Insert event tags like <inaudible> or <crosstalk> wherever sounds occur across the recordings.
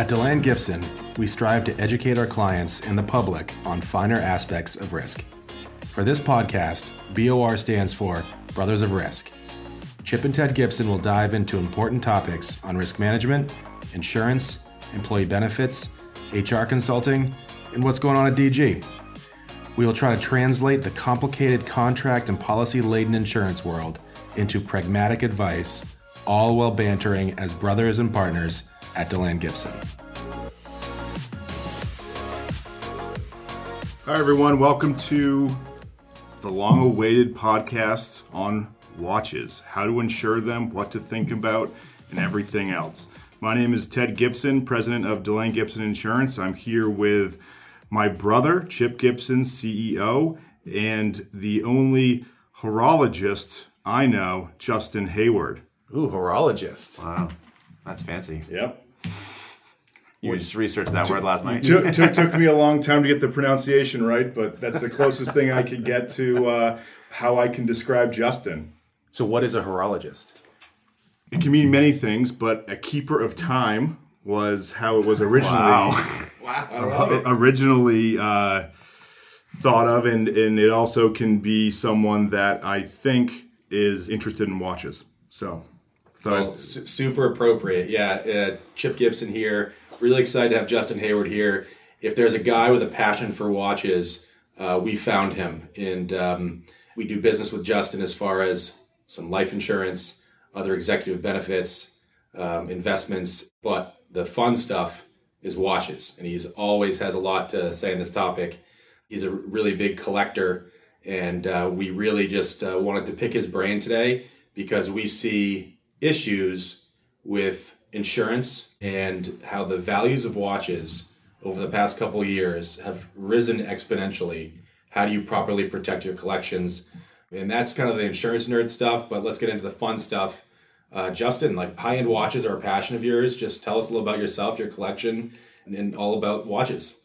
At DeLand Gibson, we strive to educate our clients and the public on finer aspects of risk. For this podcast, BOR stands for Brothers of Risk. Chip and Ted Gibson will dive into important topics on risk management, insurance, employee benefits, HR consulting, and what's going on at DG. We will try to translate the complicated contract and policy laden insurance world into pragmatic advice, all while bantering as brothers and partners at DeLand Gibson. Hi, everyone. Welcome to the long awaited podcast on watches, how to insure them, what to think about, and everything else. My name is Ted Gibson, president of DeLand Gibson Insurance. I'm here with my brother, Chip Gibson, CEO, and the only horologist I know, Justin Hayward. Ooh, horologist. Wow, that's fancy. Yep. You just researched that word last night. took, <laughs> took, took me a long time to get the pronunciation right, but that's the closest thing I could get to uh, how I can describe Justin. So, what is a horologist? It can mean many things, but a keeper of time was how it was originally Wow. <laughs> Wow, I love it. originally uh, thought of, and and it also can be someone that I think is interested in watches. So, thought Well, su- super appropriate. Yeah, uh, Chip Gibson here. Really excited to have Justin Hayward here. If there's a guy with a passion for watches, uh, we found him, and um, we do business with Justin as far as some life insurance, other executive benefits, um, investments, but the fun stuff is watches, and he's always has a lot to say on this topic. He's a really big collector, and uh, we really just uh, wanted to pick his brain today because we see issues with insurance and how the values of watches over the past couple years have risen exponentially. How do you properly protect your collections? And that's kind of the insurance nerd stuff, but let's get into the fun stuff. Uh, Justin, like high end watches are a passion of yours. Just tell us a little about yourself, your collection, and, and all about watches.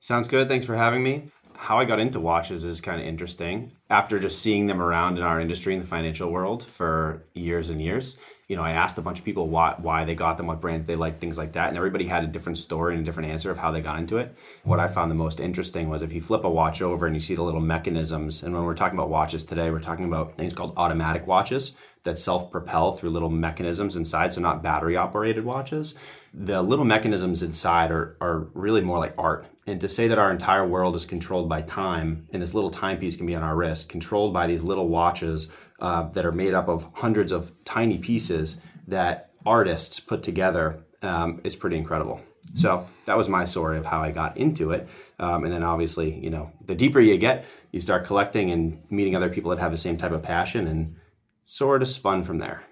Sounds good. Thanks for having me. How I got into watches is kind of interesting. After just seeing them around in our industry in the financial world for years and years, you know, I asked a bunch of people why, why they got them, what brands they liked, things like that, and everybody had a different story and a different answer of how they got into it. What I found the most interesting was if you flip a watch over and you see the little mechanisms, and when we're talking about watches today, we're talking about things called automatic watches that self-propel through little mechanisms inside, so not battery-operated watches. The little mechanisms inside are, are really more like art. And to say that our entire world is controlled by time, and this little timepiece can be on our wrist, controlled by these little watches uh, that are made up of hundreds of tiny pieces that artists put together, um, is pretty incredible. So that was my story of how I got into it. Um, and then obviously, you know, the deeper you get, you start collecting and meeting other people that have the same type of passion and sort of spun from there.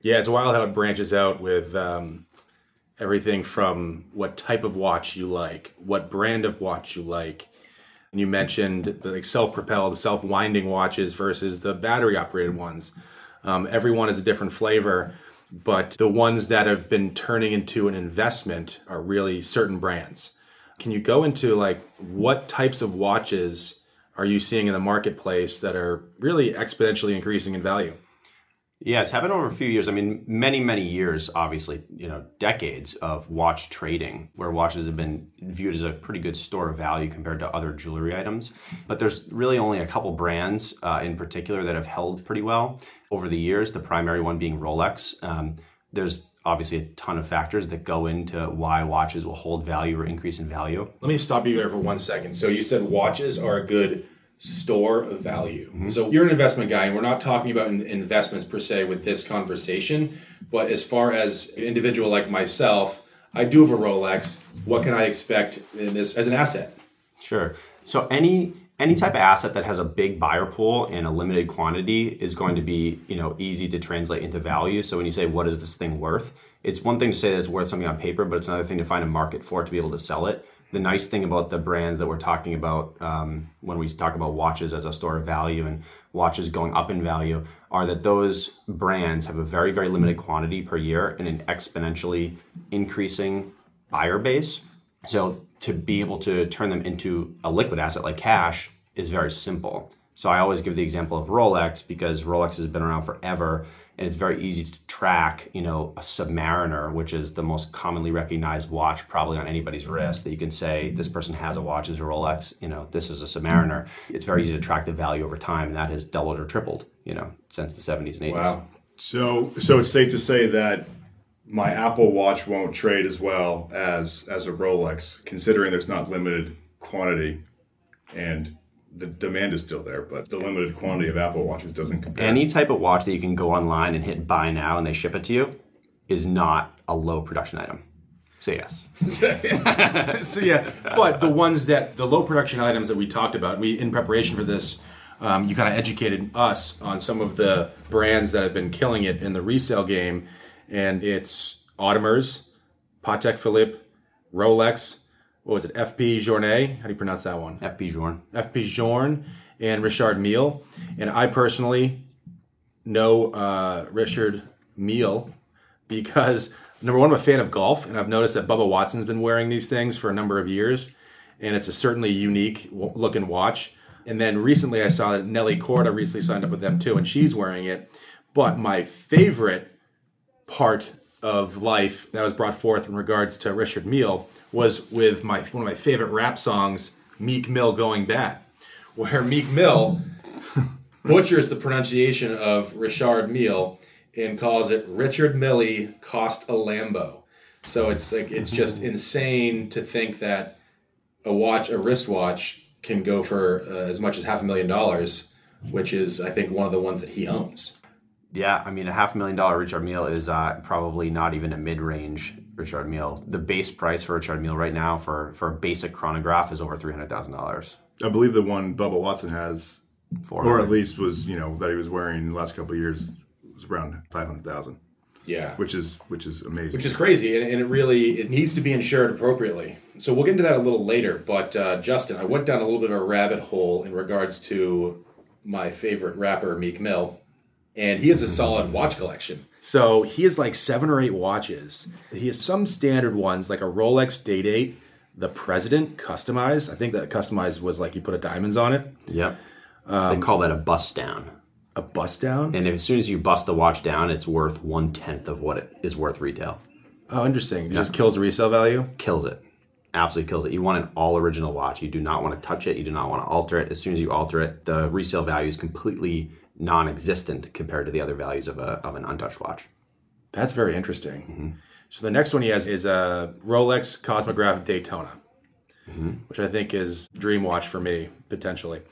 Yeah, it's wild how it branches out with um, everything from what type of watch you like, what brand of watch you like. And you mentioned the like self-propelled, self-winding watches versus the battery-operated ones. Um, everyone is a different flavor, but the ones that have been turning into an investment are really certain brands. Can you go into like what types of watches are you seeing in the marketplace that are really exponentially increasing in value? Yeah, it's happened over a few years. I mean, many, many years, obviously, you know, decades of watch trading where watches have been viewed as a pretty good store of value compared to other jewelry items. But there's really only a couple brands uh, in particular that have held pretty well over the years, the primary one being Rolex. Um, there's obviously a ton of factors that go into why watches will hold value or increase in value. Let me stop you there for one second. So you said watches are a good store of value. Mm-hmm. So you're an investment guy, and we're not talking about in- investments per se with this conversation. But as far as an individual like myself, I do have a Rolex. What can I expect in this as an asset? Sure. So any any type of asset that has a big buyer pool and a limited quantity is going to be you know easy to translate into value. So when you say what is this thing worth, it's one thing to say that it's worth something on paper, but it's another thing to find a market for it to be able to sell it. The nice thing about the brands that we're talking about um, when we talk about watches as a store of value and watches going up in value are that those brands have a very very limited quantity per year and an exponentially increasing buyer base. So to be able to turn them into a liquid asset like cash is very simple. So I always give the example of Rolex because Rolex has been around forever and it's very easy to track you know a submariner which is the most commonly recognized watch probably on anybody's mm-hmm. wrist that you can say this person has a watch is a rolex you know this is a submariner. Mm-hmm. It's very easy to track the value over time and that has doubled or tripled you know since the 70s and 80s Wow. So, so it's safe to say that my Apple Watch won't trade as well as as a Rolex, considering there's not limited quantity, and the demand is still there, but the limited quantity of Apple Watches doesn't compare. any type of watch that you can go online and hit buy now and they ship it to you is not a low production item so yes <laughs> so yeah, but the ones that the low production items that we talked about, we in preparation for this, um, you kind of educated us on some of the brands that have been killing it in the resale game, and it's Audemars, Patek Philippe, Rolex. What was it? FP Journet. How do you pronounce that one? fp journe FP Journe and Richard Mille. And I personally know uh, Richard Mille because number one, I'm a fan of golf, and I've noticed that Bubba Watson's been wearing these things for a number of years, and it's a certainly unique looking watch. And then recently, I saw that Nelly Korda recently signed up with them too, and she's wearing it. But my favorite part of life that was brought forth in regards to Richard Mille was with my one of my favorite rap songs, Meek Mill Going Bad, where Meek Mill <laughs> butchers the pronunciation of Richard Mille and calls it Richard Millie cost a Lambo. So it's like it's just insane to think that a watch, a wristwatch, can go for uh, as much as half a million dollars, which is I think one of the ones that he owns. Yeah, I mean, a half a million dollar Richard Mille is uh, probably not even a mid range Richard Mille. The base price for Richard Mille right now for, for a basic chronograph is over $300,000. I believe the one Bubba Watson has, For or at least was you know that he was wearing in the last couple of years, was around five hundred thousand, Yeah, which is which is amazing. which is crazy and, and it really it needs to be insured appropriately so we'll get into that a little later but uh, justin i went down a little bit of a rabbit hole in regards to my favorite rapper meek mill and he has a solid watch collection so he has like seven or eight watches he has some standard ones like a rolex day date the president customized i think that customized was like you put a diamonds on it Yep. Um, they call that a bust down. a bust down And as soon as you bust the watch down, it's worth one tenth of what it is worth retail. oh interesting it just kills the resale value Kills it. Absolutely kills it. You want an all original watch. You do not want to touch it. You do not want to alter it. As soon as you alter it, the resale value is completely non existent compared to the other values of, a, of an untouched watch. That's very interesting. So the next one he has is a Rolex Cosmograph Daytona, which I think is dream watch for me potentially.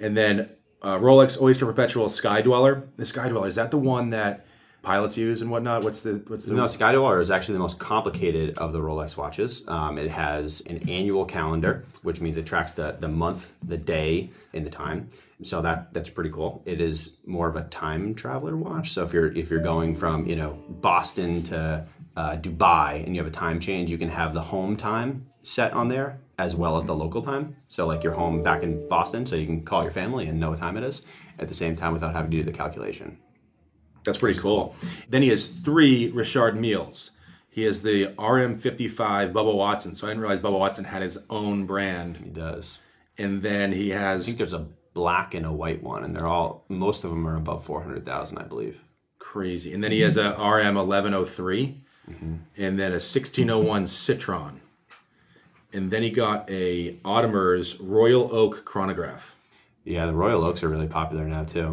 And then uh, Rolex Oyster Perpetual Sky Dweller. The Sky Dweller is that the one that pilots use and whatnot? What's the what's the No, Sky Dweller is actually the most complicated of the Rolex watches. Um, it has an annual calendar, which means it tracks the, the month, the day, and the time. So that that's pretty cool. It is more of a time traveler watch. So if you're if you're going from you know Boston to uh, Dubai and you have a time change, you can have the home time set on there as well as the local time. So like you're home back in Boston, so you can call your family and know what time it is at the same time without having to do the calculation. That's pretty cool. Then he has three Richard Milles. He has the RM55 Bubba Watson. So I didn't realize Bubba Watson had his own brand. He does. And then he has. I think there's a black and a white one, and they're all most of them are above four hundred thousand, I believe. crazy. And then he has a RM1103 mm-hmm. and then a 1601 Citron. And then he got a Audemars Royal Oak chronograph. Yeah, the Royal Oaks are really popular now too.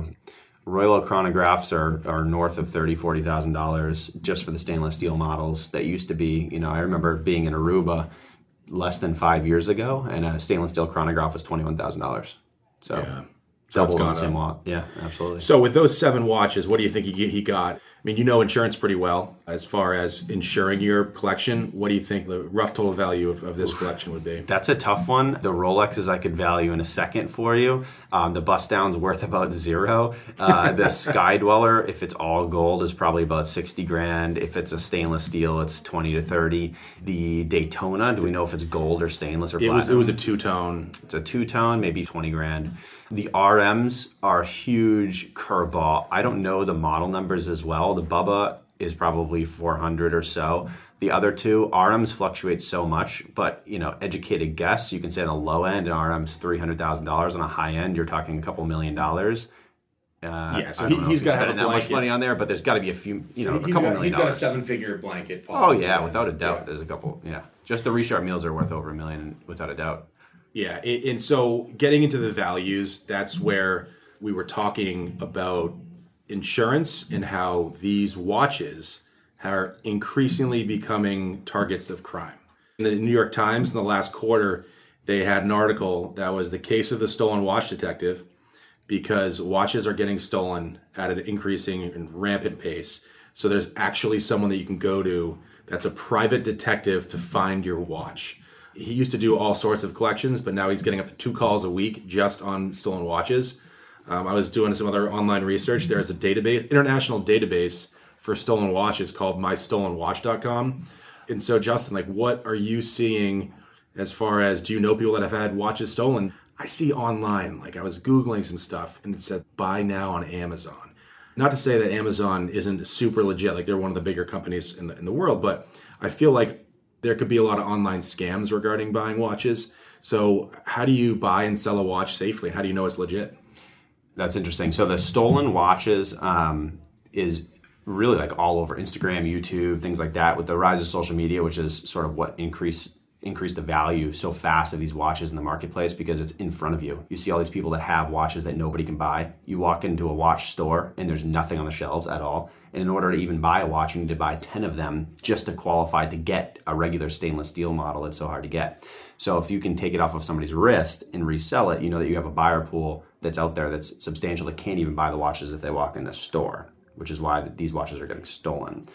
Royal Oak chronographs are, are north of thirty, forty thousand dollars just for the stainless steel models. That used to be, you know, I remember being in Aruba less than five years ago, and a stainless steel chronograph was twenty one thousand dollars. So So it's double gone the same up. lot. Yeah, absolutely. So with those seven watches, what do you think he, he got? I mean, you know insurance pretty well as far as insuring your collection. What do you think the rough total value of, of this collection would be? That's a tough one. The Rolexes I could value in a second for you. Um, the bust down's worth about zero. Uh, the <laughs> Sky Dweller, if it's all gold, is probably about sixty grand. If it's a stainless steel, it's twenty to thirty. The Daytona, do we know if it's gold or stainless or It platinum? was it was a two tone. It's a two tone, maybe 20 grand. The RMs are huge curveball. I don't know the model numbers as well. The Bubba is probably 400 or so. The other two, RMs fluctuate so much, but you know, educated guess, you can say on the low end, an RM's $300,000. On a high end, you're talking a couple million dollars. Uh, Yeah, so he- if gotta spending that much money on there, but there's got to be a few, you know, a couple got, million he's got a seven-figure blanket Oh yeah, without a doubt. Yeah. There's a couple. Yeah, just the Richard Milles are worth over a million, without a doubt. Yeah, and so getting into the values, that's where we were talking about insurance and how these watches are increasingly becoming targets of crime. In the New York Times in the last quarter, they had an article that was the case of the stolen watch detective because watches are getting stolen at an increasing and rampant pace. So there's actually someone that you can go to that's a private detective to find your watch. He used to do all sorts of collections, but now he's getting up to two calls a week just on stolen watches. Um, I was doing some other online research. There's a database, international database for stolen watches called mystolenwatch.com. And so, Justin, like, what are you seeing as far as do you know people that have had watches stolen? I see online, like, I was Googling some stuff and it said buy now on Amazon. Not to say that Amazon isn't super legit, like, they're one of the bigger companies in the, in the world, but I feel like there could be a lot of online scams regarding buying watches. So, how do you buy and sell a watch safely? How do you know it's legit? That's interesting. So the stolen watches um, is really like all over Instagram, YouTube, things like that. With the rise of social media, which is sort of what increased increased the value so fast of these watches in the marketplace because it's in front of you. You see all these people that have watches that nobody can buy. You walk into a watch store and there's nothing on the shelves at all. And in order to even buy a watch, you need to buy 10 of them just to qualify to get a regular stainless steel model. It's so hard to get. So if you can take it off of somebody's wrist and resell it, you know that you have a buyer pool that's out there that's substantial that can't even buy the watches if they walk in the store, which is why these watches are getting stolen.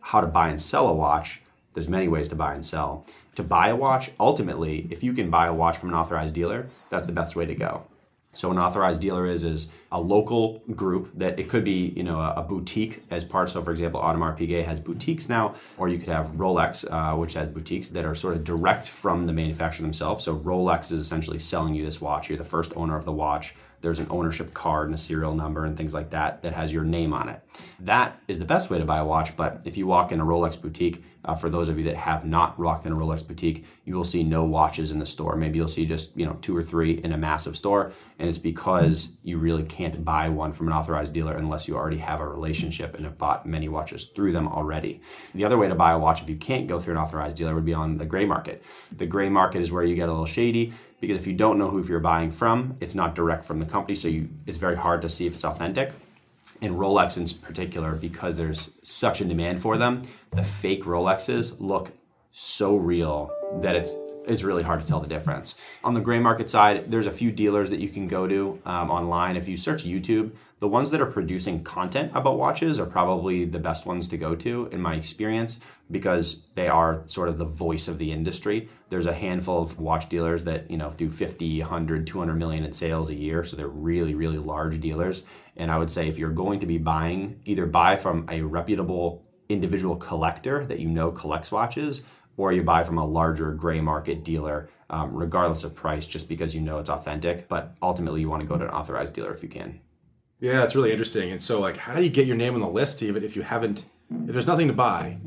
How to buy and sell a watch, there's many ways to buy and sell. To buy a watch, ultimately, if you can buy a watch from an authorized dealer, that's the best way to go. So an authorized dealer is is a local group that it could be you know a, a boutique as part. So for example, Audemars Piguet has boutiques now, or you could have Rolex, uh, which has boutiques that are sort of direct from the manufacturer themselves. So Rolex is essentially selling you this watch. You're the first owner of the watch. There's an ownership card and a serial number and things like that that has your name on it. That is the best way to buy a watch. But if you walk in a Rolex boutique, uh, for those of you that have not walked in a Rolex boutique, you will see no watches in the store. Maybe you'll see just you know two or three in a massive store, and it's because you really can't buy one from an authorized dealer unless you already have a relationship and have bought many watches through them already. The other way to buy a watch if you can't go through an authorized dealer would be on the gray market. The gray market is where you get a little shady because if you don't know who you're buying from, it's not direct from the company, so you it's very hard to see if it's authentic and Rolex in particular, because there's such a demand for them, the fake Rolexes look so real that it's it's really hard to tell the difference. On the gray market side, there's a few dealers that you can go to um, online. If you search YouTube, the ones that are producing content about watches are probably the best ones to go to, in my experience, because they are sort of the voice of the industry. There's a handful of watch dealers that you know do 50, 100, 200 million in sales a year, so they're really, really large dealers. And I would say if you're going to be buying, either buy from a reputable individual collector that you know collects watches, or you buy from a larger gray market dealer, um, regardless of price, just because you know it's authentic. But ultimately, you want to go to an authorized dealer if you can. Yeah, it's really interesting. And so, like, how do you get your name on the list, even if you haven't, if there's nothing to buy,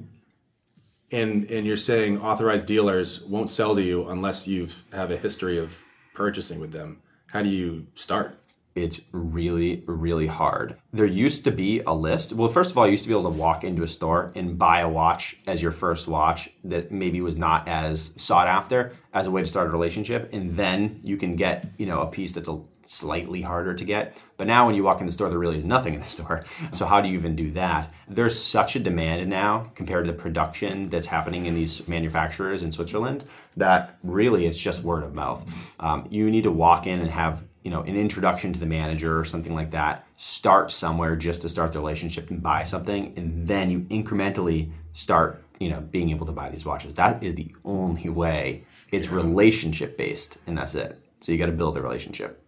and and you're saying authorized dealers won't sell to you unless you've have a history of purchasing with them? How do you start? it's really, really hard. There used to be a list. Well, first of all, you used to be able to walk into a store and buy a watch as your first watch that maybe was not as sought after as a way to start a relationship. And then you can get, you know, a piece that's a slightly harder to get. But now when you walk in the store, there really is nothing in the <laughs> store. So how do you even do that? There's such a demand now compared to the production that's happening in these manufacturers in Switzerland that really it's just word of mouth. Um, you need to walk in and have you know an introduction to the manager or something like that start somewhere just to start the relationship and buy something and then you incrementally start you know being able to buy these watches that is the only way it's relationship based and that's it so you got to build a relationship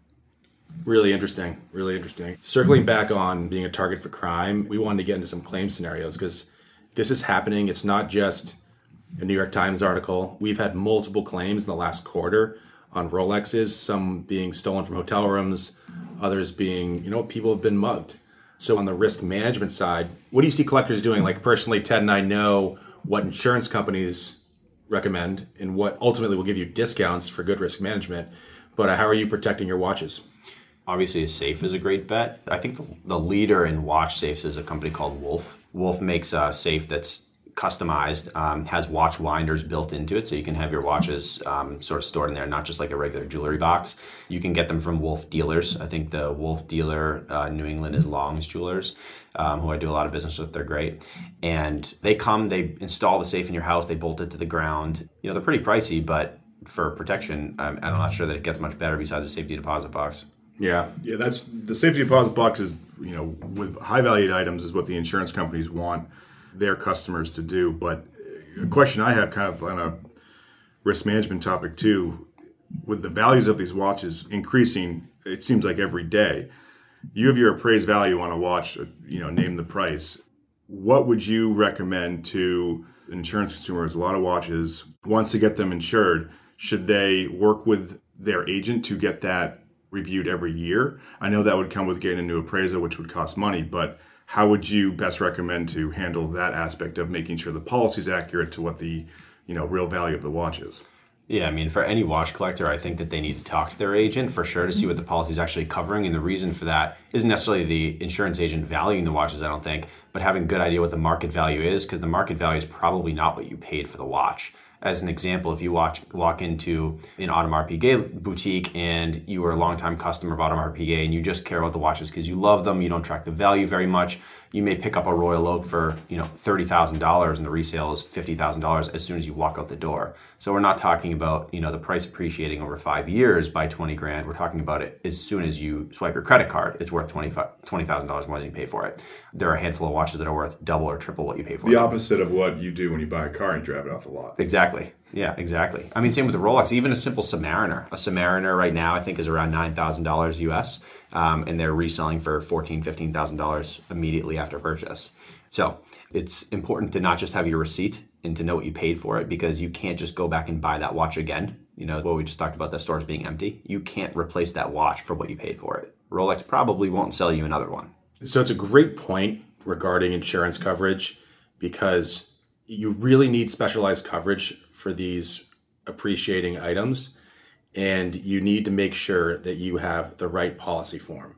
Really interesting. Really interesting. Circling back on being a target for crime, we wanted to get into some claim scenarios because this is happening. It's not just a New York Times article. We've had multiple claims in the last quarter on Rolexes, some being stolen from hotel rooms, others being, you know, people have been mugged. So on the risk management side, what do you see collectors doing? Like personally, Ted and I know what insurance companies recommend and what ultimately will give you discounts for good risk management. But how are you protecting your watches? Obviously, a safe is a great bet. I think the, the leader in watch safes is a company called Wolf. Wolf makes a safe that's customized, um, has watch winders built into it, so you can have your watches um, sort of stored in there, not just like a regular jewelry box. You can get them from Wolf dealers. I think the Wolf dealer uh, New England is Longs Jewelers, um, who I do a lot of business with. They're great, and they come, they install the safe in your house, they bolt it to the ground. You know, they're pretty pricey, but for protection, I'm, I'm not sure that it gets much better besides a safety deposit box. Yeah, yeah. That's the safety deposit box is you know with high valued items is what the insurance companies want their customers to do. But a question I have, kind of on a risk management topic too, with the values of these watches increasing, it seems like every day. You have your appraised value on a watch, uh, you know, name the price. What would you recommend to insurance consumers? A lot of watches, once to get them insured, should they work with their agent to get that reviewed every year? I know that would come with getting a new appraisal, which would cost money, but how would you best recommend to handle that aspect of making sure the policy is accurate to what the you know real value of the watch is? Yeah, I mean, for any watch collector, I think that they need to talk to their agent for sure to see what the policy is actually covering. And the reason for that isn't necessarily the insurance agent valuing the watches, I don't think, but having a good idea what the market value is, because the market value is probably not what you paid for the watch as an example, if you watch, walk into an Audemars Piguet boutique and you are a longtime customer of Audemars Piguet and you just care about the watches because you love them, you don't track the value very much, you may pick up a Royal Oak for you know thirty thousand dollars and the resale is fifty thousand dollars as soon as you walk out the door. So we're not talking about you know the price appreciating over five years by twenty grand. We're talking about it as soon as you swipe your credit card, it's worth twenty thousand dollars more than you pay for it. There are a handful of watches that are worth double or triple what you pay for. The it. opposite of what you do when you buy a car and drive it off the lot. Exactly. Yeah, exactly. I mean, same with the Rolex. Even a simple Submariner. A Submariner right now, I think, is around nine thousand dollars US um, and they're reselling for $14,000, $15,000 immediately after purchase. So it's important to not just have your receipt and to know what you paid for it because you can't just go back and buy that watch again. You know, what we just talked about the stores being empty. You can't replace that watch for what you paid for it. Rolex probably won't sell you another one. So it's a great point regarding insurance coverage because you really need specialized coverage for these appreciating items and you need to make sure that you have the right policy form.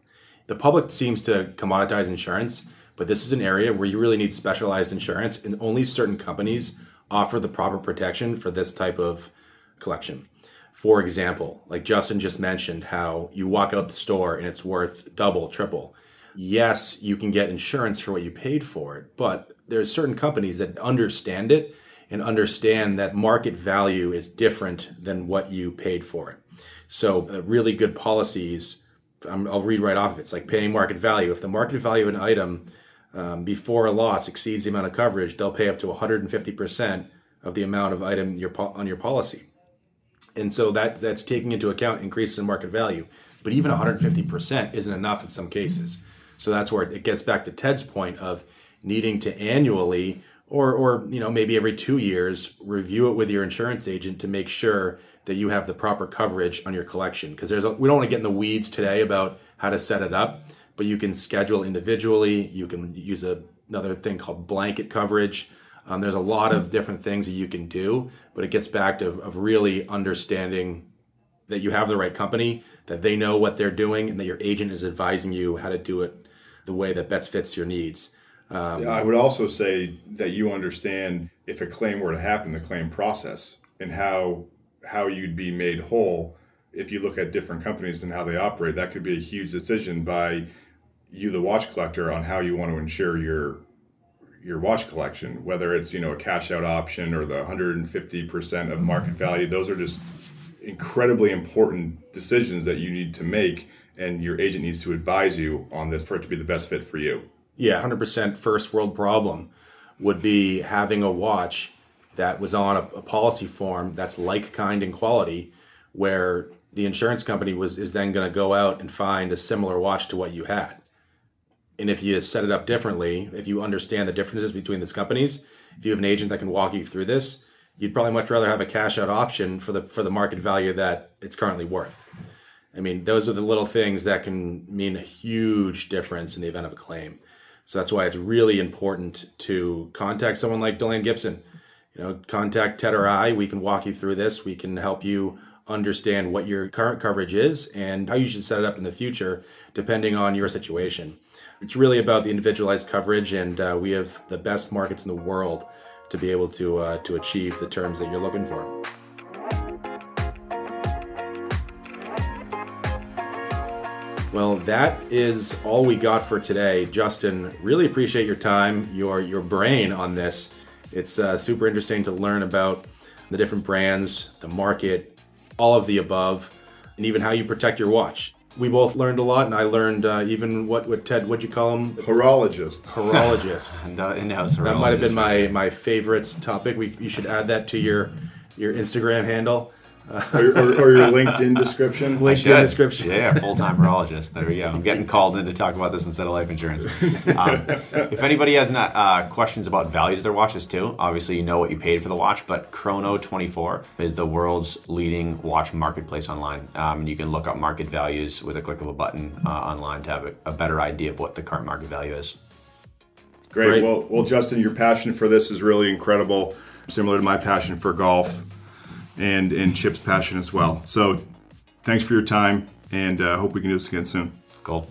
The public seems to commoditize insurance, but this is an area where you really need specialized insurance, and only certain companies offer the proper protection for this type of collection. For example, like Justin just mentioned, how you walk out the store and it's worth double, triple. Yes, you can get insurance for what you paid for it, but there's certain companies that understand it and understand that market value is different than what you paid for it. So, uh, really good policies. i will read right off of it. It's like paying market value. If the market value of an item um, before a loss exceeds the amount of coverage, they'll pay up to 150% of the amount of item your, on your policy. And so that that's taking into account increases in market value. But even 150% isn't enough in some cases. So that's where it gets back to Ted's point of needing to annually or or you know maybe every 2 years review it with your insurance agent to make sure that you have the proper coverage on your collection. Because there's a, we don't want to get in the weeds today about how to set it up but you can schedule individually. You can use a, another thing called blanket coverage. Um, there's a lot of different things that you can do but it gets back to of really understanding that you have the right company that they know what they're doing and that your agent is advising you how to do it the way that best fits your needs um, yeah, I would also say that you understand if a claim were to happen, the claim process and how how you'd be made whole. If you look at different companies and how they operate, that could be a huge decision by you, the watch collector, on how you want to insure your your watch collection. Whether it's you know a cash out option or the 150 percent of market value, those are just incredibly important decisions that you need to make, and your agent needs to advise you on this for it to be the best fit for you yeah, 100% first world problem would be having a watch that was on a, a, policy form that's like kind and quality where the insurance company was is then going to go out and find a similar watch to what you had. And if you set it up differently, if you understand the differences between these companies, if you have an agent that can walk you through this, you'd probably much rather have a cash out option for the for the market value that it's currently worth. I mean, those are the little things that can mean a huge difference in the event of a claim. So that's why it's really important to contact someone like DeLand Gibson. You know, contact Ted or I. We can walk you through this. We can help you understand what your current coverage is and how you should set it up in the future, depending on your situation. It's really about the individualized coverage, and uh, we have the best markets in the world to be able to uh, to achieve the terms that you're looking for. Well, that is all we got for today. Justin, really appreciate your time, your your brain on this. It's uh, super interesting to learn about the different brands, the market, all of the above, and even how you protect your watch. We both learned a lot, and I learned uh, even what, what Ted, what'd you call him? Horologist. Horologist. <laughs> And uh, in-house horologist. that might have been my, my favorite topic. We, you should add that to your your Instagram handle. Or, or, or your LinkedIn description. LinkedIn description. Yeah, full time horologist. There we go. I'm getting called in to talk about this instead of life insurance. Um, if anybody has not, uh, questions about values of their watches too, obviously you know what you paid for the watch, but Chrono24 is the world's leading watch marketplace online. Um, and you can look up market values with a click of a button uh, online to have a, a better idea of what the current market value is. Great. Great. Well, well, Justin, your passion for this is really incredible. Similar to my passion for golf, and and Chip's passion as well. So, thanks for your time, and uh, hope we can do this again soon. Cool.